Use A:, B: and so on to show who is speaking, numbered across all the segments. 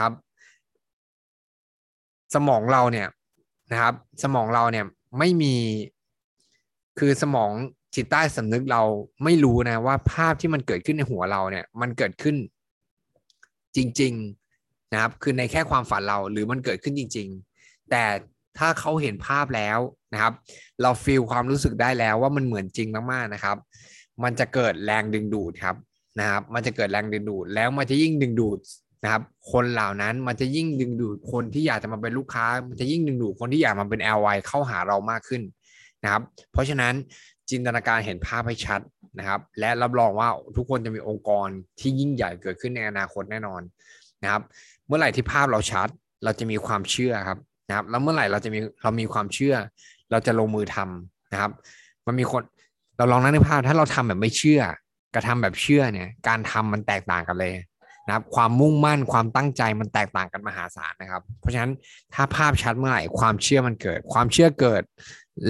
A: ครับ สมองเราเนี่ยนะครับ สมองเราเนี่ยไม่มีคือสมองจิตใต้สำนึกเราไม่รู้นะว่าภาพที่มันเกิดขึ้นในหัวเราเนี่ย มันเกิดขึ้นจริง ๆนะครับ คือในแค่ความฝันเราหรือมันเกิดขึ้นจริง ๆ แต่ถ้าเขาเห็นภาพแล้วนะครับ เราฟีลความรู้สึกได้แล้วว่ามันเหมือนจริงมากๆนะครับ มันจะเกิดแรงดึงดูดครับนะครับ มันจะเกิดแรงดึงดูด แล้วมันจะยิ่งดึงดูด นะครับ คนเหล่านั้นมันจะยิ่งดึงดูดคนที่อยากจะมาเป็นลูกค้า มันจะยิ่งดึงดูดคนที่อยากมาเป็น LY เข้าหาเรามากขึ้นนะครับ เพราะฉะนั้นจินตนาการเห็นภาพให้ชัดนะครับ และรับรองว่าทุกคนจะมีองค์กรที่ยิ่งใหญ่เกิดขึ้นในอนาคตแน่นอนนะครับ เมื่อไหร่ที่ภาพเราชัด เราจะมีความเชื่อครับนะครับ แล้วเมื่อไหร่เราจะมีเรามีความเชื่อ เราจะลงมือทำนะครับ มันมีคนเราลองนั่งในภาพถ้าเราทำแบบไม่เชื่อกระทำแบบเชื่อเนี่ย การทำมันแตกต่างกันเลย นะครับความมุ่งมั่นความตั้งใจมันแตกต่างกันมหาศาลนะครับ เพราะฉะนั้นถ้าภาพชัดเมื่อไหร่ความเชื่อมันเกิด ความเชื่อเกิด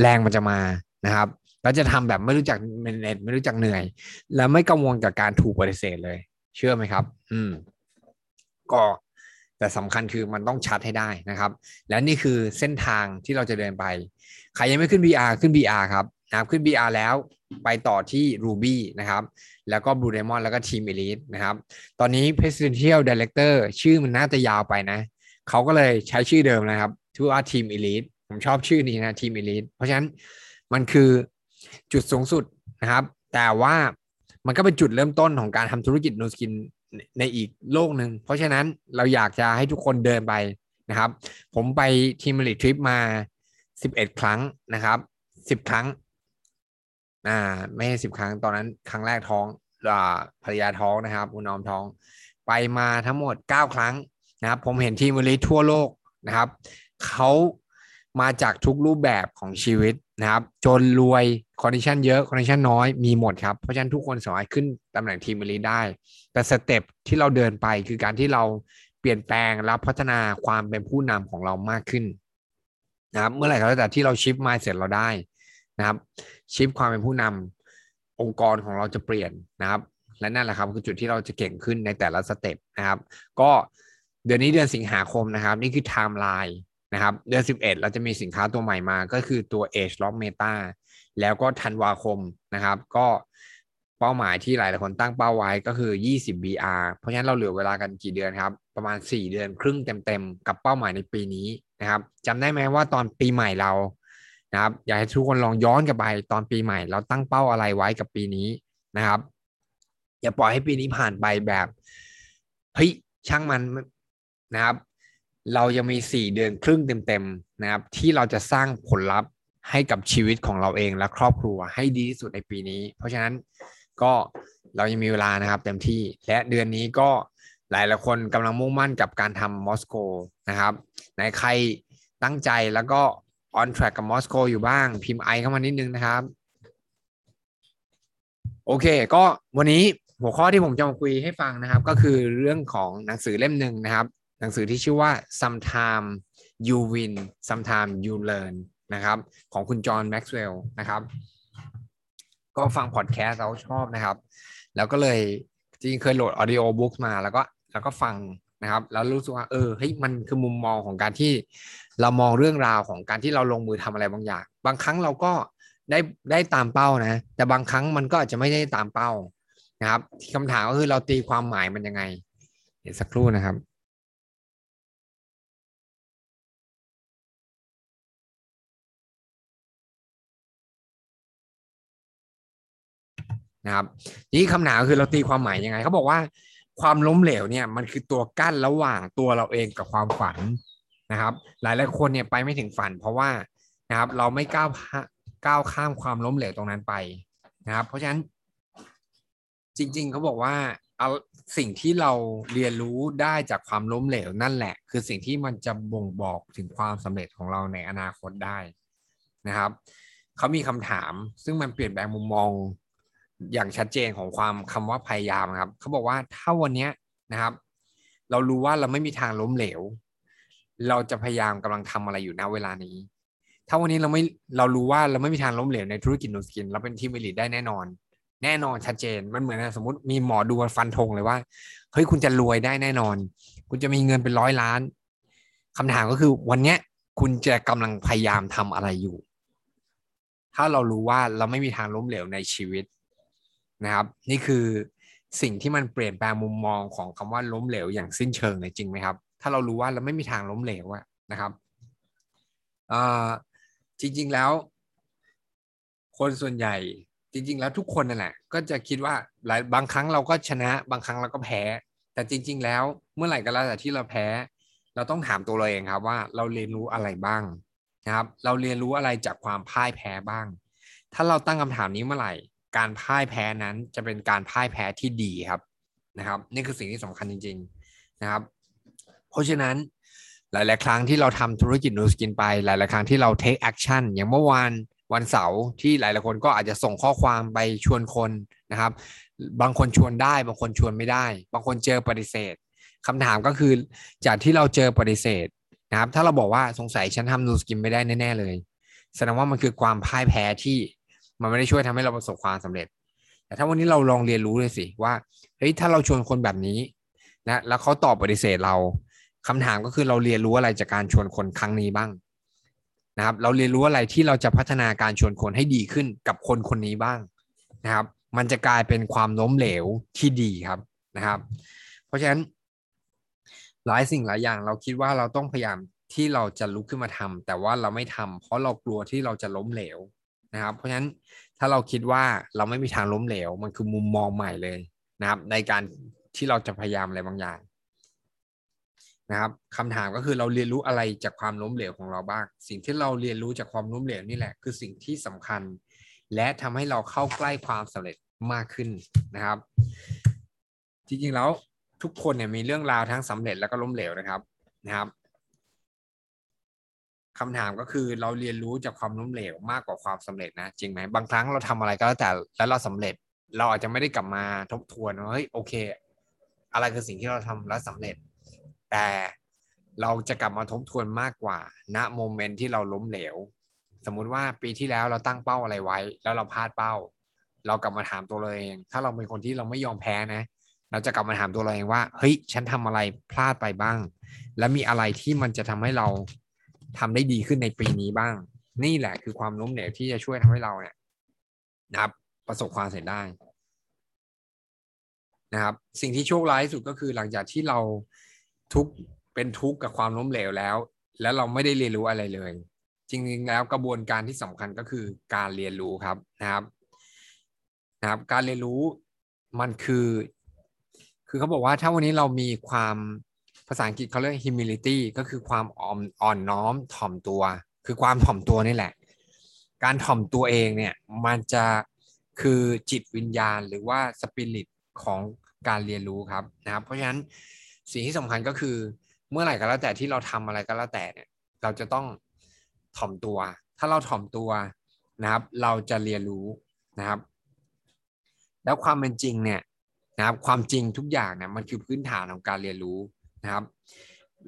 A: แรงมันจะมานะครับแล้วจะทำแบบไม่รู้จักเมนเนไม่รู้จักเหนื่อย แล้วไม่กังวลกับการถูกปฏิเสธเลย เชื่อไหมครับ อืม ก็แต่สำคัญคือมันต้องชัดให้ได้นะครับ และนี่คือเส้นทางที่เราจะเดินไป ใครยังไม่ขึ้น BR ขึ้น BR ครับนะครับขึ้น BR แล้ว ไปต่อที่ Ruby นะครับ แล้วก็ Blue Diamond แล้วก็ Team Elite นะครับ ตอนนี้ Presidential Director ชื่อมันน่าจะยาวไปนะ เขาก็เลยใช้ชื่อเดิมนะครับชื่อว่า Team Elite ผมชอบชื่อนี้นะ Team Elite เพราะฉะนั้นมันคือจุดสูงสุดนะครับ แต่ว่ามันก็เป็นจุดเริ่มต้นของการทำธุรกิจนูสกินในอีกโลกหนึ่ง เพราะฉะนั้นเราอยากจะให้ทุกคนเดินไปนะครับ ผมไป Team Elite trip มา 11 ครั้งนะครับ 10 ครั้ง อ่า ไม่ใช่สิบครั้งตอนนั้นครั้งแรกท้องอ่าภรรยาท้องนะครับคุณนอมท้อง ไปมาทั้งหมด9ครั้งนะครับ ผมเห็น Team Elite ทั่วโลกนะครับเขามาจากทุกรูปแบบของชีวิตนะครับ จนรวย condition เยอะ condition น้อยมีหมดครับ เพราะฉะนั้นทุกคนสามารถขึ้นตำแหน่ง Team Elite ได้ แต่ step ที่เราเดินไปคือการที่เราเปลี่ยนแปลงและพัฒนาความเป็นผู้นำของเรามากขึ้นนะครับเมื่อไหร่ก็แล้วแต่ที่เรา shift มาเสร็จเราได้ นะครับ shift ความเป็นผู้นำองค์กรของเราจะเปลี่ยนนะครับ และนั่นแหละครับคือจุดที่เราจะเก่งขึ้นในแต่ละ step นะครับ ก็เดือนนี้เดือนสิงหาคมนะครับ นี่คือไทม์ไลน์นะครับ เดือน 11 เราจะมีสินค้าตัวใหม่มา ก็คือตัว ageLOC Meta แล้วก็ธันวาคมนะครับ ก็เป้าหมายที่หลายหลายคนตั้งเป้าไว้ก็คือ 20 BR เพราะฉะนั้นเราเหลือเวลากันกี่เดือนครับ ประมาณ 4 เดือนครึ่งเต็มๆ กับเป้าหมายในปีนี้นะครับจำได้ไหมว่าตอนปีใหม่เรา นะครับอยากให้ทุกคนลองย้อนกลับไปตอนปีใหม่ เราตั้งเป้าอะไรไว้กับปีนี้นะครับ อย่าปล่อยให้ปีนี้ผ่านไปแบบเฮ้ยช่างมันนะครับ เรายังมีสี่เดือนครึ่งเต็มๆนะครับ ที่เราจะสร้างผลลัพธ์ให้กับชีวิตของเราเองและครอบครัวให้ดีที่สุดในปีนี้ เพราะฉะนั้นก็เรายังมีเวลานะครับเต็มที่และเดือนนี้ก็หลายหลายคนกำลังมุ่งมั่นกับการทำมอสโกนะครับในใครตั้งใจแล้วก็ on track กับมอสโกอยู่บ้าง พิมพ์ไอเข้ามานิดนึงนะครับ โอเค ก็วันนี้หัวข้อที่ผมจะมาคุยให้ฟังนะครับ ก็คือเรื่องของหนังสือเล่มหนึ่งนะครับ หนังสือที่ชื่อว่า Sometimes you win sometimes you learn นะครับ ของคุณจอห์นแม็กซ์เวลล์นะครับ ก็ฟังพอดแคสต์เราชอบนะครับ แล้วก็เลยจริงเคยโหลด audiobook มาแล้วก็แล้วก็ฟัง นะครับแล้วรู้สึกว่าเออเฮ้ยมันคือมุมมองของการที่เรามองเรื่องราวของการที่เราลงมือทำอะไรบางอย่าง บางครั้งเราก็ได้ได้ตามเป้านะ แต่บางครั้งมันก็อาจจะไม่ได้ตามเป้านะครับคำถามก็คือเราตีความหมายมันยังไง เดี๋ยวสักครู่นะครับนะครับนี่คำถามคือเราตีความหมายยังไงเขาบอกว่า ความล้มเหลวเนี่ยมันคือตัวกั้นระหว่างตัวเราเองกับความฝันนะครับ หลายหลายคนเนี่ยไปไม่ถึงฝัน เพราะว่านะครับ เราไม่ก้าวก้าวข้ามความล้มเหลวตรงนั้นไปนะครับ เพราะฉะนั้นจริง ๆเขาบอกว่าเอาสิ่งที่เราเรียนรู้ได้จากความล้มเหลวนั่นแหละ คือสิ่งที่มันจะบ่งบอกถึงความสำเร็จของเราในอนาคตได้นะครับเขามีคำถาม ซึ่งมันเปลี่ยนแปลงมุมมอง อย่างชัดเจนของความคำว่าพยายามครับเขาบอกว่าถ้าวันนี้นะครับ เรารู้ว่าเราไม่มีทางล้มเหลว เราจะพยายามกำลังทำอะไรอยู่ณเวลานี้ ถ้าวันนี้เราไม่เรารู้ว่าเราไม่มีทางล้มเหลวในธุรกิจนูสกิน เราเป็นทีมเอลิทได้แน่นอน แน่นอนชัดเจนมันเหมือนสมมติมีหมอดูฟันธงเลยว่าเฮ้ยคุณจะรวยได้แน่นอน คุณจะมีเงินเป็นร้อยล้านคำถามก็คือวันเนี้ยคุณจะกำลังพยายามทำอะไรอยู่ ถ้าเรารู้ว่าเราไม่มีทางล้มเหลวในชีวิต นะครับ นี่คือสิ่งที่มันเปลี่ยนแปลงมุมมองของคำว่าล้มเหลวอย่างสิ้นเชิงเลยจริงไหมครับ ถ้าเรารู้ว่าเราไม่มีทางล้มเหลวอะนะครับจริง ๆแล้ว คนส่วนใหญ่ จริง ๆ แล้วทุกคนนั่นแหละ ก็จะคิดว่าหลายบางครั้งเราก็ชนะ บางครั้งเราก็แพ้ แต่จริง ๆ แล้วเมื่อไหร่ก็แล้วแต่ที่เราแพ้ เราต้องถามตัวเราเองครับว่าเราเรียนรู้อะไรบ้างนะครับ เราเรียนรู้อะไรจากความพ่ายแพ้บ้าง ถ้าเราตั้งคำถามนี้เมื่อไหร่ การพ่ายแพ้นั้นจะเป็นการพ่ายแพ้ที่ดีครับนะครับ นี่คือสิ่งที่สำคัญจริง ๆนะครับ เพราะฉะนั้นหลาย ๆ ครั้งที่เราทำธุรกิจนูสกินไป หลาย ๆ ครั้งที่เรา take action อย่างเมื่อวานวันเสาร์ที่หลาย ๆ คนก็อาจจะส่งข้อความไปชวนคนนะครับ บางคนชวนได้บางคนชวนไม่ได้ บางคนเจอปฏิเสธคำถามก็คือจากที่เราเจอปฏิเสธนะครับ ถ้าเราบอกว่าสงสัยฉันทำนูสกินไม่ได้แน่ ๆ เลยแสดงว่ามันคือความพ่ายแพ้ที่ มันไม่ได้ช่วยทำให้เราประสบความสำเร็จ แต่ถ้าวันนี้เราลองเรียนรู้เลยสิว่าเฮ้ยถ้าเราชวนคนแบบนี้นะแล้วเขาตอบปฏิเสธเราคำถามก็คือเราเรียนรู้อะไรจากการชวนคนครั้งนี้บ้างนะครับ เราเรียนรู้อะไรที่เราจะพัฒนาการชวนคนให้ดีขึ้นกับคนคนนี้บ้างนะครับ มันจะกลายเป็นความล้มเหลวที่ดีครับนะครับ เพราะฉะนั้นหลายสิ่งหลายอย่างเราคิดว่าเราต้องพยายามที่เราจะลุกขึ้นมาทำแต่ว่าเราไม่ทำเพราะเรากลัวที่เราจะล้มเหลว นะครับ เพราะฉะนั้นถ้าเราคิดว่าเราไม่มีทางล้มเหลว มันคือมุมมองใหม่เลยนะครับ ในการที่เราจะพยายามอะไรบางอย่างนะครับคำถามก็คือเราเรียนรู้อะไรจากความล้มเหลวของเราบ้าง สิ่งที่เราเรียนรู้จากความล้มเหลวนี่แหละ คือสิ่งที่สำคัญ และทำให้เราเข้าใกล้ความสำเร็จมากขึ้นนะครับ จริงๆแล้วทุกคนเนี่ยมีเรื่องราวทั้งสำเร็จแล้วก็ล้มเหลวนะครับนะครับ คำถามก็คือเราเรียนรู้จากความล้มเหลวมากกว่าความสำเร็จนะจริงไหมบางครั้งเราทำอะไรก็แล้วแต่แล้วเราสำเร็จ เราอาจจะไม่ได้กลับมาทบทวนว่าเฮ้ยโอเค อะไรคือสิ่งที่เราทำแล้วสำเร็จ แต่เราจะกลับมาทบทวนมากกว่า ณโมเมนต์ที่เราล้มเหลว สมมุติว่าปีที่แล้วเราตั้งเป้าอะไรไว้ แล้วเราพลาดเป้า เรากลับมาถามตัวเราเอง ถ้าเราเป็นคนที่เราไม่ยอมแพ้นะ เราจะกลับมาถามตัวเราเองว่า เฮ้ย ฉันทำอะไรพลาดไปบ้าง และมีอะไรที่มันจะทำให้เรา ทำได้ดีขึ้นในปีนี้บ้าง นี่แหละคือความล้มเหลวที่จะช่วยทำให้เราเนี่ยนะครับ ประสบความสำเร็จได้นะครับ สิ่งที่โชคร้ายที่สุดก็คือหลังจากที่เราทุกเป็นทุกข์กับความล้มเหลวแล้ว แล้วเราไม่ได้เรียนรู้อะไรเลย จริงๆแล้วกระบวนการที่สำคัญก็คือการเรียนรู้ครับนะครับนะครับ การเรียนรู้มันคือ คือเขาบอกว่าถ้าวันนี้เรามีความ ภาษาอังกฤษเขาเรียก humility ก็คือความอ่อนอ่อนน้อมถ่อมตัว คือความถ่อมตัวนี่แหละ การถ่อมตัวเองเนี่ยมันจะคือจิตวิญญาณหรือว่าสปิริตของการเรียนรู้ครับนะครับ เพราะฉะนั้นสิ่งที่สำคัญก็คือเมื่อไหร่ก็แล้วแต่ที่เราทำอะไรก็แล้วแต่เนี่ยเราจะต้องถ่อมตัว ถ้าเราถ่อมตัวนะครับ เราจะเรียนรู้นะครับ แล้วความเป็นจริงเนี่ยนะครับความจริงทุกอย่างเนี่ยมันคือพื้นฐานของการเรียนรู้ นะครับ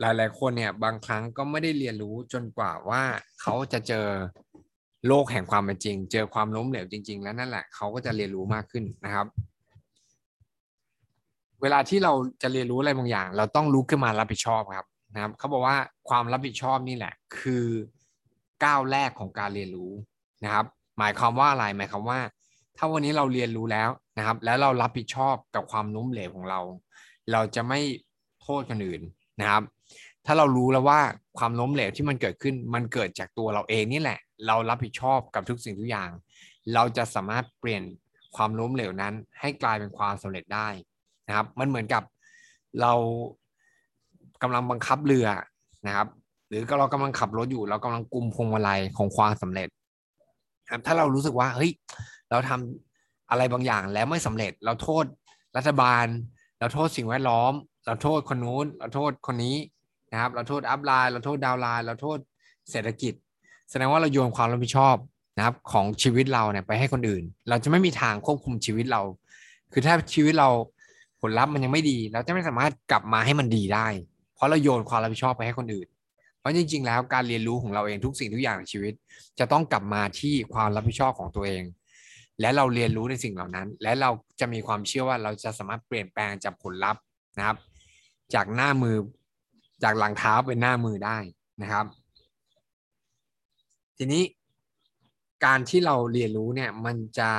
A: หลาย ๆ คนเนี่ยบางครั้งก็ไม่ได้เรียนรู้จนกว่าว่าเขาจะเจอโลกแห่งความเป็นจริง เจอความล้มเหลวจริง ๆ แล้วนั่นแหละเขาก็จะเรียนรู้มากขึ้นนะครับ เวลาที่เราจะเรียนรู้อะไรบางอย่าง เราต้องลุกขึ้นมารับผิดชอบครับนะครับเขาบอกว่าความรับผิดชอบนี่แหละ คือก้าวแรกของการเรียนรู้นะครับ หมายความว่าอะไรหมายความว่า ถ้าวันนี้เราเรียนรู้แล้วนะครับ แล้วเรารับผิดชอบกับความล้มเหลวของเรา เราจะไม่ โทษคนอื่นนะครับ ถ้าเรารู้แล้วว่าความล้มเหลวที่มันเกิดขึ้นมันเกิดจากตัวเราเองนี่แหละ เรารับผิดชอบกับทุกสิ่งทุกอย่าง เราจะสามารถเปลี่ยนความล้มเหลวนั้น ให้กลายเป็นความสำเร็จได้นะครับ มันเหมือนกับเรากำลังบังคับเรือนะครับ หรือเรากำลังขับรถอยู่ เรากำลังกุมพวงมาลัยของความสำเร็จครับถ้าเรารู้สึกว่าเฮ้ยเราทำอะไรบางอย่างแล้วไม่สำเร็จ เราโทษรัฐบาล เราโทษสิ่งแวดล้อม เราโทษคนนู้นเราโทษคนนี้นะครับ เราโทษอัพไลน์เราโทษดาวไลน์เราโทษเศรษฐกิจ แสดงว่าเราโยนความรับผิดชอบนะครับของชีวิตเราเนี่ยไปให้คนอื่น เราจะไม่มีทางควบคุมชีวิตเรา คือถ้าชีวิตเราผลลัพธ์มันยังไม่ดี เราจะไม่สามารถกลับมาให้มันดีได้ เพราะเราโยนความรับผิดชอบไปให้คนอื่น เพราะจริง ๆ แล้วการเรียนรู้ของเราเองทุกสิ่งทุกอย่างในชีวิต จะต้องกลับมาที่ความรับผิดชอบของตัวเอง และเราเรียนรู้ในสิ่งเหล่านั้น และเราจะมีความเชื่อว่าเราจะสามารถเปลี่ยนแปลงจากผลลัพธ์นะครับ จากหน้ามือจากหลังเท้าเป็นหน้ามือได้นะครับ ทีนี้การที่เราเรียนรู้เนี่ยมันจะ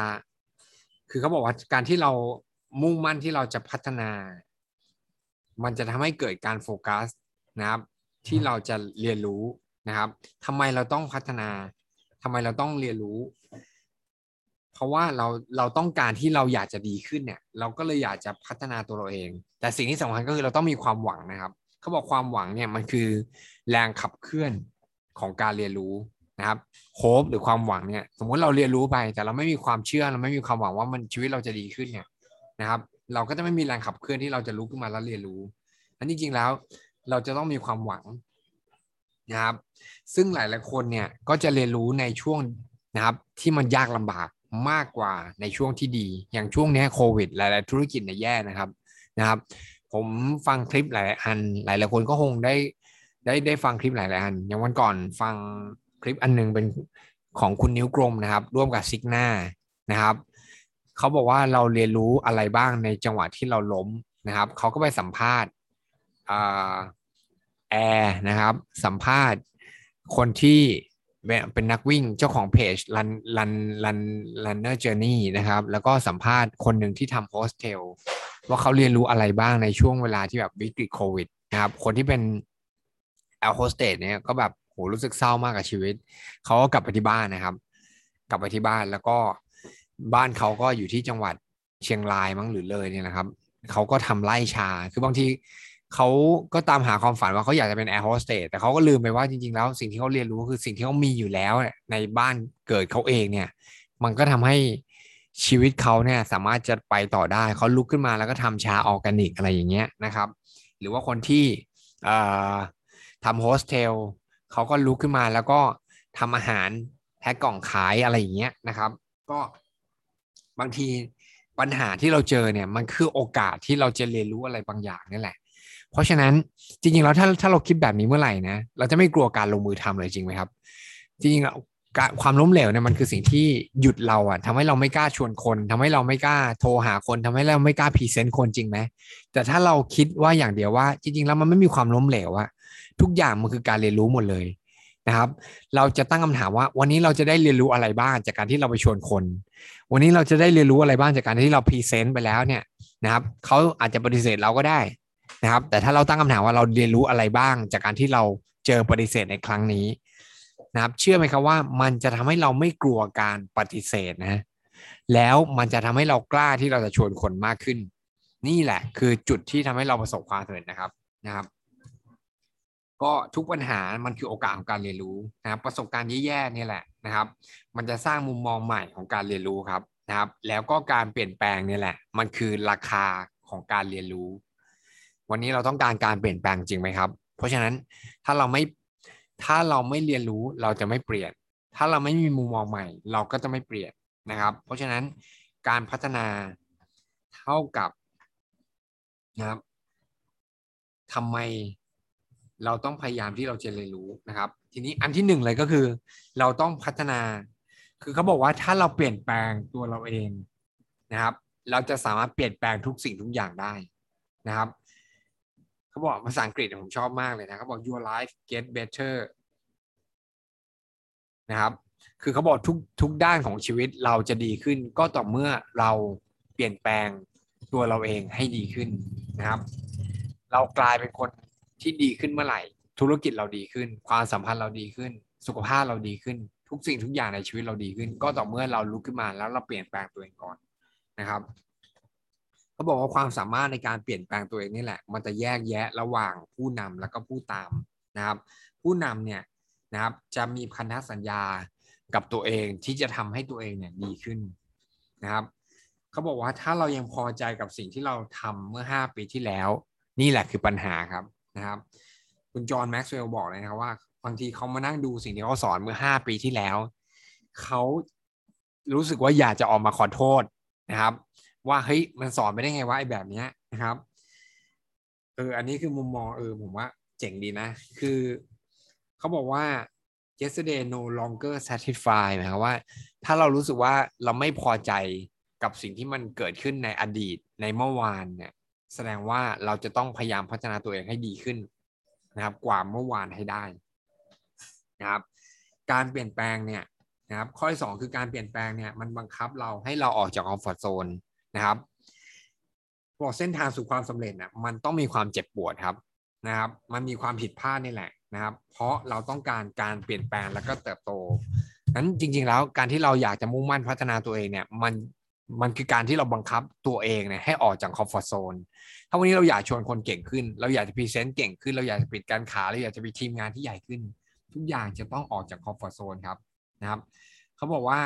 A: คือเขาบอกว่าการที่เรามุ่งมั่นที่เราจะพัฒนา มันจะทำให้เกิดการโฟกัสนะครับ ที่เราจะเรียนรู้นะครับทำไมเราต้องพัฒนาทำไมเราต้องเรียนรู้ เพราะว่าเราเราต้องการที่เราอยากจะดีขึ้นเนี่ย เราก็เลยอยากจะพัฒนาตัวเราเอง แต่สิ่งที่สำคัญก็คือเราต้องมีความหวังนะครับเขาบอกความหวังเนี่ยมันคือแรงขับเคลื่อนของการเรียนรู้นะครับโฮปหรือความหวังเนี่ย สมมติเราเรียนรู้ไป แต่เราไม่มีความเชื่อเราไม่มีความหวังว่ามันชีวิตเราจะดีขึ้นเนี่ยนะครับ เราก็จะไม่มีแรงขับเคลื่อนที่เราจะลุกขึ้นมาแล้วเรียนรู้อันนี้จริงแล้วเราจะต้องมีความหวังนะครับ ซึ่งหลายๆคนเนี่ยก็จะเรียนรู้ในช่วงนะครับที่มันยากลำบาก มากกว่าในช่วงที่ดี อย่างช่วงนี้โควิด หลาย ๆ ธุรกิจเนี่ยแย่นะครับนะครับ ผมฟังคลิปหลายอัน หลาย ๆ คนก็คงได้ได้ได้ฟังคลิปหลาย ๆ อัน อย่างวันก่อนฟังคลิปอันนึงเป็นของคุณนิ้วกลมนะครับ ร่วมกับซิกหน้านะครับเขาบอกว่าเราเรียนรู้อะไรบ้างในจังหวะที่เราล้มนะครับเขาก็ไปสัมภาษณ์แอร์นะครับ สัมภาษณ์คนที่ เป็นนักวิ่งเจ้าของเพจ Run Run Run Runner Journey นะครับ แล้วก็สัมภาษณ์คนหนึ่งที่ทำโฮสเทลว่าเขาเรียนรู้อะไรบ้างในช่วงเวลาที่แบบวิกฤตโควิดนะครับ คนที่เป็นแอร์โฮสเตสเนี่ยก็แบบโหรู้สึกเศร้ามากกับชีวิต เขาก็กลับไปที่บ้านนะครับ กลับไปที่บ้านแล้วก็บ้านเขาก็อยู่ที่จังหวัดเชียงรายมั้งหรือเลยเนี่ยนะครับ เขาก็ทำไร่ชา คือบางที เขาก็ตามหาความฝันว่าเขาอยากจะเป็นแอร์โฮสเตสแต่เขาก็ลืมไปว่าจริงๆ แล้วสิ่งที่เขาเรียนรู้คือสิ่งที่เขามีอยู่แล้วในบ้านเกิดเขาเองเนี่ย มันก็ทำให้ชีวิตเขาเนี่ยสามารถจะไปต่อได้เขาลุกขึ้นมาแล้วก็ทำชาออร์แกนิกอะไรอย่างเงี้ยนะครับ หรือว่าคนที่ทำโฮสเทลเขาก็ลุกขึ้นมาแล้วก็ทำอาหารแพ็กกล่องขายอะไรอย่างเงี้ยนะครับ ก็บางทีปัญหาที่เราเจอเนี่ยมันคือโอกาสที่เราจะเรียนรู้อะไรบางอย่างนี่แหละ เพราะฉะนั้นจริงๆแล้วถ้าถ้าเราคิดแบบนี้เมื่อไหร่นะเราจะไม่กลัวการลงมือทำเลยจริงไหมครับ จริงๆความล้มเหลวเนี่ยมันคือสิ่งที่หยุดเราอะทำให้เราไม่กล้าชวนคนทำให้เราไม่กล้าโทรหาคนทำให้เราไม่กล้า present คนจริงไหมแต่ถ้าเราคิดว่าอย่างเดียวว่า จริงๆแล้วมันไม่มีความล้มเหลวอะทุกอย่างมันคือการเรียนรู้หมดเลยนะครับ เราจะตั้งคำถามว่า วันนี้เราจะได้เรียนรู้อะไรบ้างจากการที่เราไปชวนคน วันนี้เราจะได้เรียนรู้อะไรบ้างจากการที่เรา present ไปแล้วเนี่ยนะครับเขาอาจจะปฏิเสธเราก็ได้ นะครับ แต่ถ้าเราตั้งคำถามว่าเราเรียนรู้อะไรบ้าง จากการที่เราเจอปฏิเสธในครั้งนี้นะครับ เชื่อไหมครับว่ามันจะทำให้เราไม่กลัวการปฏิเสธนะ แล้วมันจะทำให้เรากล้าที่เราจะชวนคนมากขึ้น นี่แหละ คือจุดที่ทำให้เราประสบความสำเร็จนะครับนะครับ ก็ทุกปัญหามันคือโอกาสของการเรียนรู้นะครับ ประสบการณ์แย่ๆนี่แหละนะครับ มันจะสร้างมุมมองใหม่ของการเรียนรู้ครับนะครับ แล้วก็การเปลี่ยนแปลงนี่แหละ มันคือราคาของการเรียนรู้ วันนี้เราต้องการการเปลี่ยนแปลงจริงไหมครับ เพราะฉะนั้นถ้าเราไม่ถ้าเราไม่เรียนรู้เราจะไม่เปลี่ยน ถ้าเราไม่มีมุมมองใหม่ เราก็จะไม่เปลี่ยนนะครับ เพราะฉะนั้นการพัฒนาเท่ากับนะครับทำไมเราต้องพยายามที่เราจะเรียนรู้นะครับ ทีนี้อันที่หนึ่งเลยก็คือ เราต้องพัฒนา คือเขาบอกว่าถ้าเราเปลี่ยนแปลงตัวเราเองนะครับ เราจะสามารถเปลี่ยนแปลงทุกสิ่งทุกอย่างได้นะครับ เขาบอกภาษาอังกฤษผมชอบมากเลยนะเขาบอก your life get better นะครับ คือเขาบอกทุกทุกด้านของชีวิตเราจะดีขึ้น ก็ต่อเมื่อเราเปลี่ยนแปลงตัวเราเองให้ดีขึ้นนะครับ เรากลายเป็นคนที่ดีขึ้นเมื่อไหร่ ธุรกิจเราดีขึ้น ความสัมพันธ์เราดีขึ้น สุขภาพเราดีขึ้น ทุกสิ่งทุกอย่างในชีวิตเราดีขึ้น ก็ต่อเมื่อเราลุกขึ้นมาแล้วเราเปลี่ยนแปลงตัวเองก่อนนะครับ เขาบอกว่าความสามารถในการเปลี่ยนแปลงตัวเองนี่แหละ มันจะแยกแยะระหว่างผู้นำแล้วก็ผู้ตามนะครับ ผู้นำเนี่ยนะครับจะมีพันธสัญญากับตัวเองที่จะทำให้ตัวเองเนี่ยดีขึ้นนะครับเขาบอกว่าถ้าเรายังพอใจกับสิ่งที่เราทำเมื่อ 5 ปีที่แล้ว นี่แหละคือปัญหาครับนะครับ คุณจอห์นแม็กซ์เวลล์บอกเลยนะครับว่าบางทีเขามานั่งดูสิ่งที่เขาสอนเมื่อห้าปีที่แล้ว เขารู้สึกว่าอยากจะออกมาขอโทษนะครับ ว่าเฮ้ยมันสอนไม่ได้ไงว่าไอ้แบบเนี้ยนะครับเอออันนี้คือมุมมองเออผมว่าเจ๋งดีนะ คือเขาบอกว่า yesterday no longer satisfied หมายความว่า ถ้าเรารู้สึกว่าเราไม่พอใจกับสิ่งที่มันเกิดขึ้นในอดีตในเมื่อวานเนี่ย แสดงว่าเราจะต้องพยายามพัฒนาตัวเองให้ดีขึ้นนะครับกว่าเมื่อวานให้ได้นะครับ การเปลี่ยนแปลงเนี่ยนะครับ ข้อที่สองคือการเปลี่ยนแปลงเนี่ยมันบังคับเราให้เราออกจากคอมฟอร์ทโซน นะครับบอกเส้นทางสู่ความสำเร็จน่ะมันต้องมีความเจ็บปวดครับนะครับ มันมีความผิดพลาดนี่แหละนะครับ เพราะเราต้องการการเปลี่ยนแปลงแล้วก็เติบโตนั้นจริง ๆ แล้วการที่เราอยากจะมุ่งมั่นพัฒนาตัวเองเนี่ยมันมันคือการที่เราบังคับตัวเองเนี่ยให้ออกจาก comfort zone ถ้าวันนี้เราอยากชวนคนเก่งขึ้น เราอยากจะ present เก่งขึ้น เราอยากจะปิดการขาย เราอยากจะมีทีมงานที่ใหญ่ขึ้น ทุกอย่างจะต้องออกจาก comfort zone ครับนะครับ เขาบอกว่า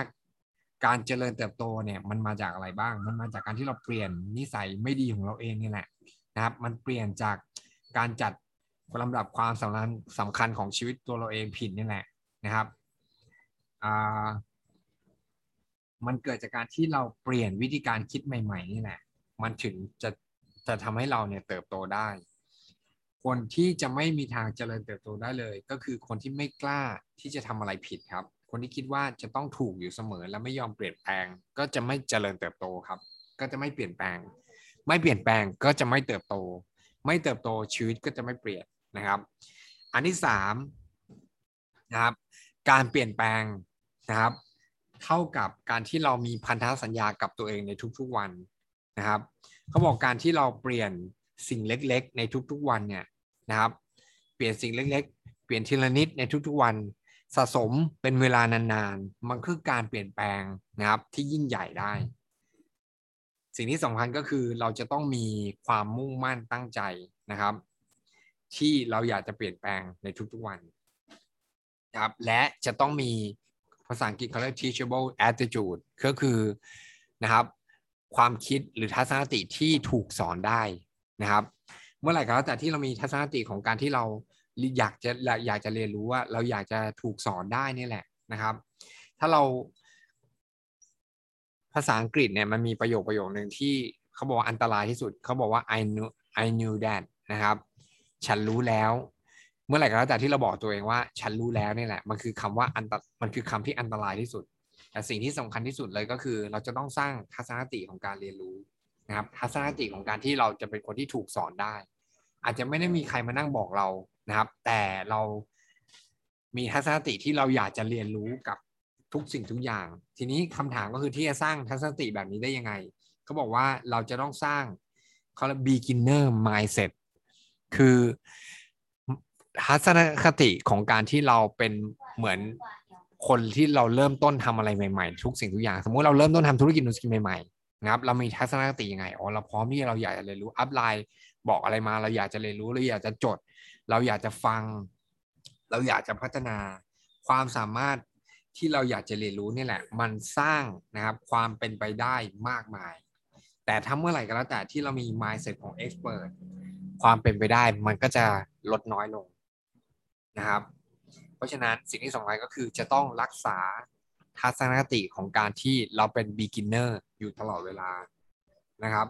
A: การเจริญเติบโตเนี่ยมันมาจากอะไรบ้าง มันมาจากการที่เราเปลี่ยนนิสัยไม่ดีของเราเองนี่แหละนะครับ มันเปลี่ยนจากการจัดลำดับความสำคัญสำคัญของชีวิตตัวเราเองผิดนี่แหละนะครับอ่ามันเกิดจากการที่เราเปลี่ยนวิธีการคิดใหม่ๆนี่แหละ มันถึงจะจะทำให้เราเนี่ยเติบโตได้ คนที่จะไม่มีทางเจริญเติบโตได้เลย ก็คือคนที่ไม่กล้าที่จะทำอะไรผิดครับ คนที่คิดว่าจะต้องถูกอยู่เสมอและไม่ยอมเปลี่ยนแปลง ก็จะไม่เจริญเติบโตครับ ก็จะไม่เปลี่ยนแปลง ไม่เปลี่ยนแปลงก็จะไม่เติบโต ไม่เติบโตชีวิตก็จะไม่เปลี่ยนนะครับ อันที่สามนะครับ การเปลี่ยนแปลงนะครับ เท่ากับการที่เรามีพันธสัญญากับตัวเองในทุกๆวันนะครับเขาบอกการที่เราเปลี่ยนสิ่งเล็ก ๆ ในทุกๆวันเนี่ยนะครับ เปลี่ยนสิ่งเล็ก ๆ เปลี่ยนทีละนิดในทุกๆวัน สะสมเป็นเวลานานๆ มันคือการเปลี่ยนแปลงนะครับที่ยิ่งใหญ่ได้ สิ่งที่สำคัญก็คือเราจะต้องมีความมุ่งมั่นตั้งใจนะครับ ที่เราอยากจะเปลี่ยนแปลงในทุกๆวันนะครับและจะต้องมีภาษาอังกฤษเขาเรียก teachable attitude ก็คือนะครับ ความคิดหรือทัศนคติที่ถูกสอนได้นะครับ เมื่อไหร่ก็แล้วแต่ที่เรามีทัศนคติของการที่เรา อยากจะอยากจะเรียนรู้ว่า เราอยากจะถูกสอนได้นี่แหละนะครับ ถ้าเรา ภาษาอังกฤษเนี่ยมันมีประโยคประโยคหนึ่งที่เขาบอกอันตรายที่สุดเขาบอกว่า I knew I knew that นะครับ ฉันรู้แล้ว เมื่อไหร่ก็แล้วแต่ที่เราบอกตัวเองว่า ฉันรู้แล้วนี่แหละ มันคือคำว่าอันตมันคือคำที่อันตรายที่สุด แต่สิ่งที่สำคัญที่สุดเลยก็คือ เราจะต้องสร้างทัศนคติของการเรียนรู้นะครับทัศนคติของการที่เราจะเป็นคนที่ถูกสอนได้ อาจจะไม่ได้มีใครมานั่งบอกเรา นะครับ แต่เรามีทัศนคติที่เราอยากจะเรียนรู้กับทุกสิ่งทุกอย่าง ทีนี้คำถามก็คือที่จะสร้างทัศนคติแบบนี้ได้ยังไงเขาบอกว่าเราจะต้องสร้างเขาเรียก beginner mindset คือทัศนคติของการที่เราเป็นเหมือนคนที่เราเริ่มต้นทำอะไรใหม่ๆ ทุกสิ่งทุกอย่าง สมมุติเราเริ่มต้นทำธุรกิจธุรกิจใหม่ๆนะครับเรามีทัศนคติยังไงอ๋อเราพร้อมที่เราอยากจะเรียนรู้อัพไลน์บอกอะไรมาเราอยากจะเรียนรู้เราอยากจะจด เราอยากจะฟัง เราอยากจะพัฒนา ความสามารถที่เราอยากจะเรียนรู้นี่แหละ มันสร้างนะครับความเป็นไปได้มากมาย แต่ถ้าเมื่อไหร่ก็แล้วแต่ที่เรามี mindset ของ expert ความเป็นไปได้มันก็จะลดน้อยลงนะครับ เพราะฉะนั้นสิ่งที่สำคัญก็คือจะต้องรักษาทัศนคติของการที่เราเป็น beginner อยู่ตลอดเวลานะครับ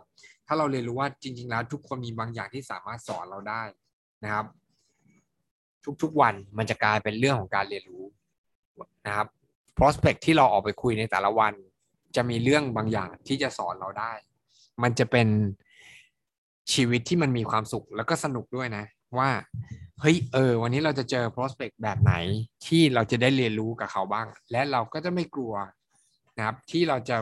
A: ถ้าเราเรียนรู้ว่าจริง ๆ แล้วทุกคนมีบางอย่างที่สามารถสอนเราได้นะครับ ทุกๆวันมันจะกลายเป็นเรื่องของการเรียนรู้นะครับ prospect ที่เราออกไปคุยในแต่ละวัน จะมีเรื่องบางอย่างที่จะสอนเราได้ มันจะเป็นชีวิตที่มันมีความสุขแล้วก็สนุกด้วยนะ ว่าเฮ้ยเออ วันนี้เราจะเจอ prospect แบบไหนที่เราจะได้เรียนรู้กับเขาบ้าง และเราก็จะไม่กลัวนะครับ ที่เราจะ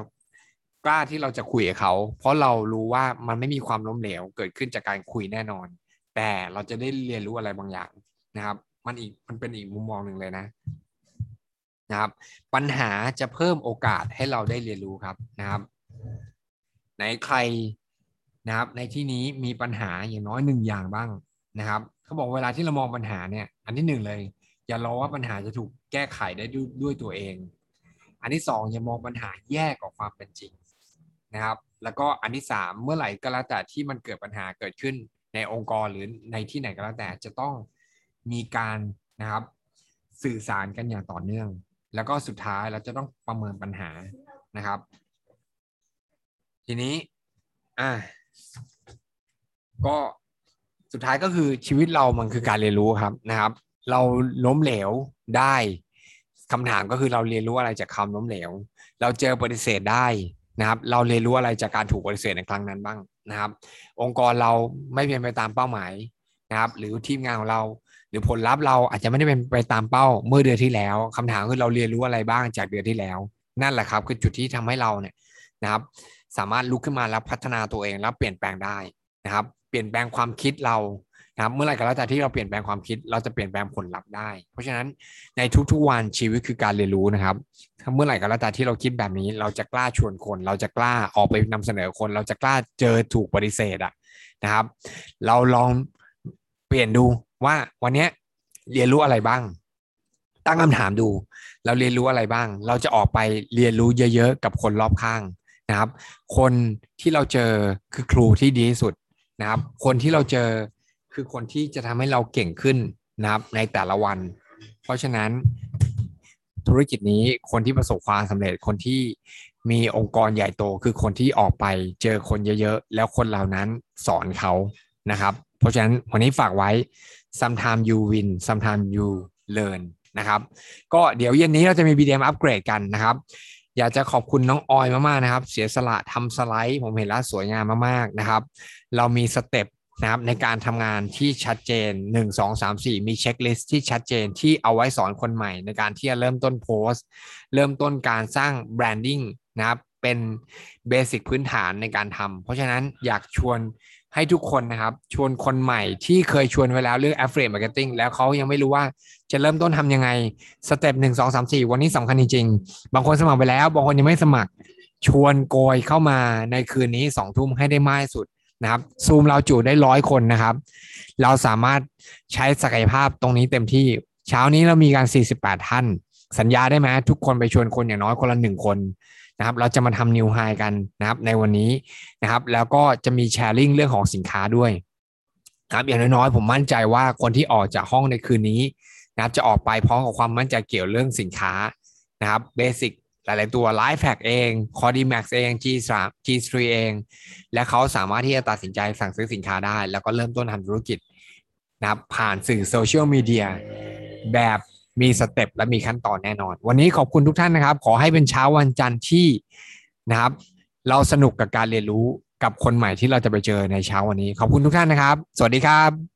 A: กล้าที่เราจะคุยกับเขา เพราะเรารู้ว่ามันไม่มีความล้มเหลวเกิดขึ้นจากการคุยแน่นอน แต่เราจะได้เรียนรู้อะไรบางอย่าง นะครับ มันอีกมันเป็นอีกมุมมองหนึ่งเลยนะนะครับ ปัญหาจะเพิ่มโอกาสให้เราได้เรียนรู้ครับนะครับไหนใครนะครับ ในที่นี้มีปัญหาอย่างน้อยหนึ่งอย่างบ้างนะครับเขาบอกเวลาที่เรามองปัญหาเนี่ย อันที่หนึ่งเลย อย่ารอว่าปัญหาจะถูกแก้ไขได้ด้วยด้วยตัวเอง อันที่สองอย่ามองปัญหาแยกออกความเป็นจริงนะครับ แล้วก็อันที่สามเมื่อไหร่ก็แล้วแต่ที่มันเกิดปัญหาเกิดขึ้นในองค์กรหรือในที่ไหนก็แล้วแต่จะต้อง มีการนะครับสื่อสารกันอย่างต่อเนื่อง แล้วก็สุดท้ายเราจะต้องประเมินปัญหานะครับ ทีนี้อ่าก็สุดท้ายก็คือชีวิตเรามันคือการเรียนรู้ครับนะครับ เราล้มเหลวได้คำถามก็คือเราเรียนรู้อะไรจากคำล้มเหลว เราเจอปฏิเสธได้นะครับ เราเรียนรู้อะไรจากการถูกปฏิเสธในครั้งนั้นบ้างนะครับ องค์กรเราไม่เป็นไปตามเป้าหมายนะครับ หรือทีมงานของเรา รือผลลัพธ์เราอาจจะไม่ได้เป็นไปตามเป้าเมื่อเดือนที่แล้วคำถามคือเราเรียนรู้อะไรบ้างจากเดือนที่แล้ว นั่นแหละครับ คือจุดที่ทำให้เราเนี่ยนะครับ สามารถลุกขึ้นมาแล้วพัฒนาตัวเองแล้วเปลี่ยนแปลงได้นะครับ เปลี่ยนแปลงความคิดเรานะครับเมื่อไหร่ก็แล้วแต่ที่เราเปลี่ยนแปลงความคิด เราจะเปลี่ยนแปลงผลลัพธ์ได้ เพราะฉะนั้นในทุกๆวันชีวิตคือการเรียนรู้นะครับเมื่อไหร่ก็แล้วแต่ที่เราคิดแบบนี้ เราจะกล้าชวนคน เราจะกล้าออกไปนำเสนอคน เราจะกล้าเจอถูกปฏิเสธอะนะครับ เราลองเปลี่ยนดูว่าวันนี้เรียนรู้อะไรบ้าง ตั้งคำถามดู เราเรียนรู้อะไรบ้าง เราจะออกไปเรียนรู้เยอะ ๆ กับคนรอบข้างนะครับ คนที่เราเจอคือครูที่ดีที่สุดนะครับ คนที่เราเจอคือคนที่จะทำให้เราเก่งขึ้นนะครับในแต่ละวัน เพราะฉะนั้นธุรกิจนี้คนที่ประสบความสำเร็จคนที่มีองค์กรใหญ่โตคือคนที่ออกไปเจอคนเยอะๆ แล้วคนเหล่านั้นสอนเขานะครับ เพราะฉะนั้นวันนี้ฝากไว้ sometimes you win sometimes you learn นะครับ ก็เดี๋ยวเย็นนี้เราจะมี BDM upgrade กันนะครับ อยากจะขอบคุณน้องออยมาก ๆ นะครับ เสียสละทำสไลด์ ผมเห็นแล้วสวยงามมาก ๆ นะครับ เรามี step นะครับในการทำงานที่ชัดเจน 1 2 3 4 มี checklist ที่ชัดเจนที่เอาไว้สอนคนใหม่ ในการที่จะเริ่มต้นโพสต์ เริ่มต้นการสร้าง branding นะครับเป็น basic พื้นฐานในการทำเพราะฉะนั้นอยากชวน ให้ทุกคนนะครับ ชวนคนใหม่ที่เคยชวนไว้แล้วเรื่อง affiliate marketing แล้วเขายังไม่รู้ว่าจะเริ่มต้นทำยังไง step หนึ่งสองสามสี่วันนี้สำคัญจริงๆ บางคนสมัครไปแล้ว บางคนยังไม่สมัคร ชวนโกยเข้ามาในคืนนี้สองทุ่มให้ได้มากที่สุดนะครับซูมเราจุได้ร้อยคนนะครับ เราสามารถใช้ศักยภาพตรงนี้เต็มที่ เช้านี้เรามีกัน 48 ท่าน สัญญาได้ไหมทุกคนไปชวนคนอย่างน้อยคนละหนึ่งคนนะครับเราจะมาทำ new high กันนะครับในวันนี้นะครับแล้วก็จะมีแชร์ลิงก์เรื่องของสินค้าด้วยนะครับอย่างน้อยๆผมมั่นใจว่าคนที่ออกจากห้องในคืนนี้นะครับจะออกไปพร้อมกับความมั่นใจเกี่ยวเรื่องสินค้านะครับเบสิกหลาย ๆ ตัว l i f e Hack เอง c o d i Max เอง G3 G3 เอง และเขาสามารถที่จะตัดสินใจสั่งซื้อสินค้าได้ แล้วก็เริ่มต้นทำธุรกิจนะครับผ่านสื่อโซเชียลมีเดียแบบ มีสเต็ปและมีขั้นตอนแน่นอน วันนี้ขอบคุณทุกท่านนะครับ ขอให้เป็นเช้าวันจันทร์ที่นะครับ เราสนุกกับการเรียนรู้กับคนใหม่ที่เราจะไปเจอในเช้าวันนี้ ขอบคุณทุกท่านนะครับ สวัสดีครับ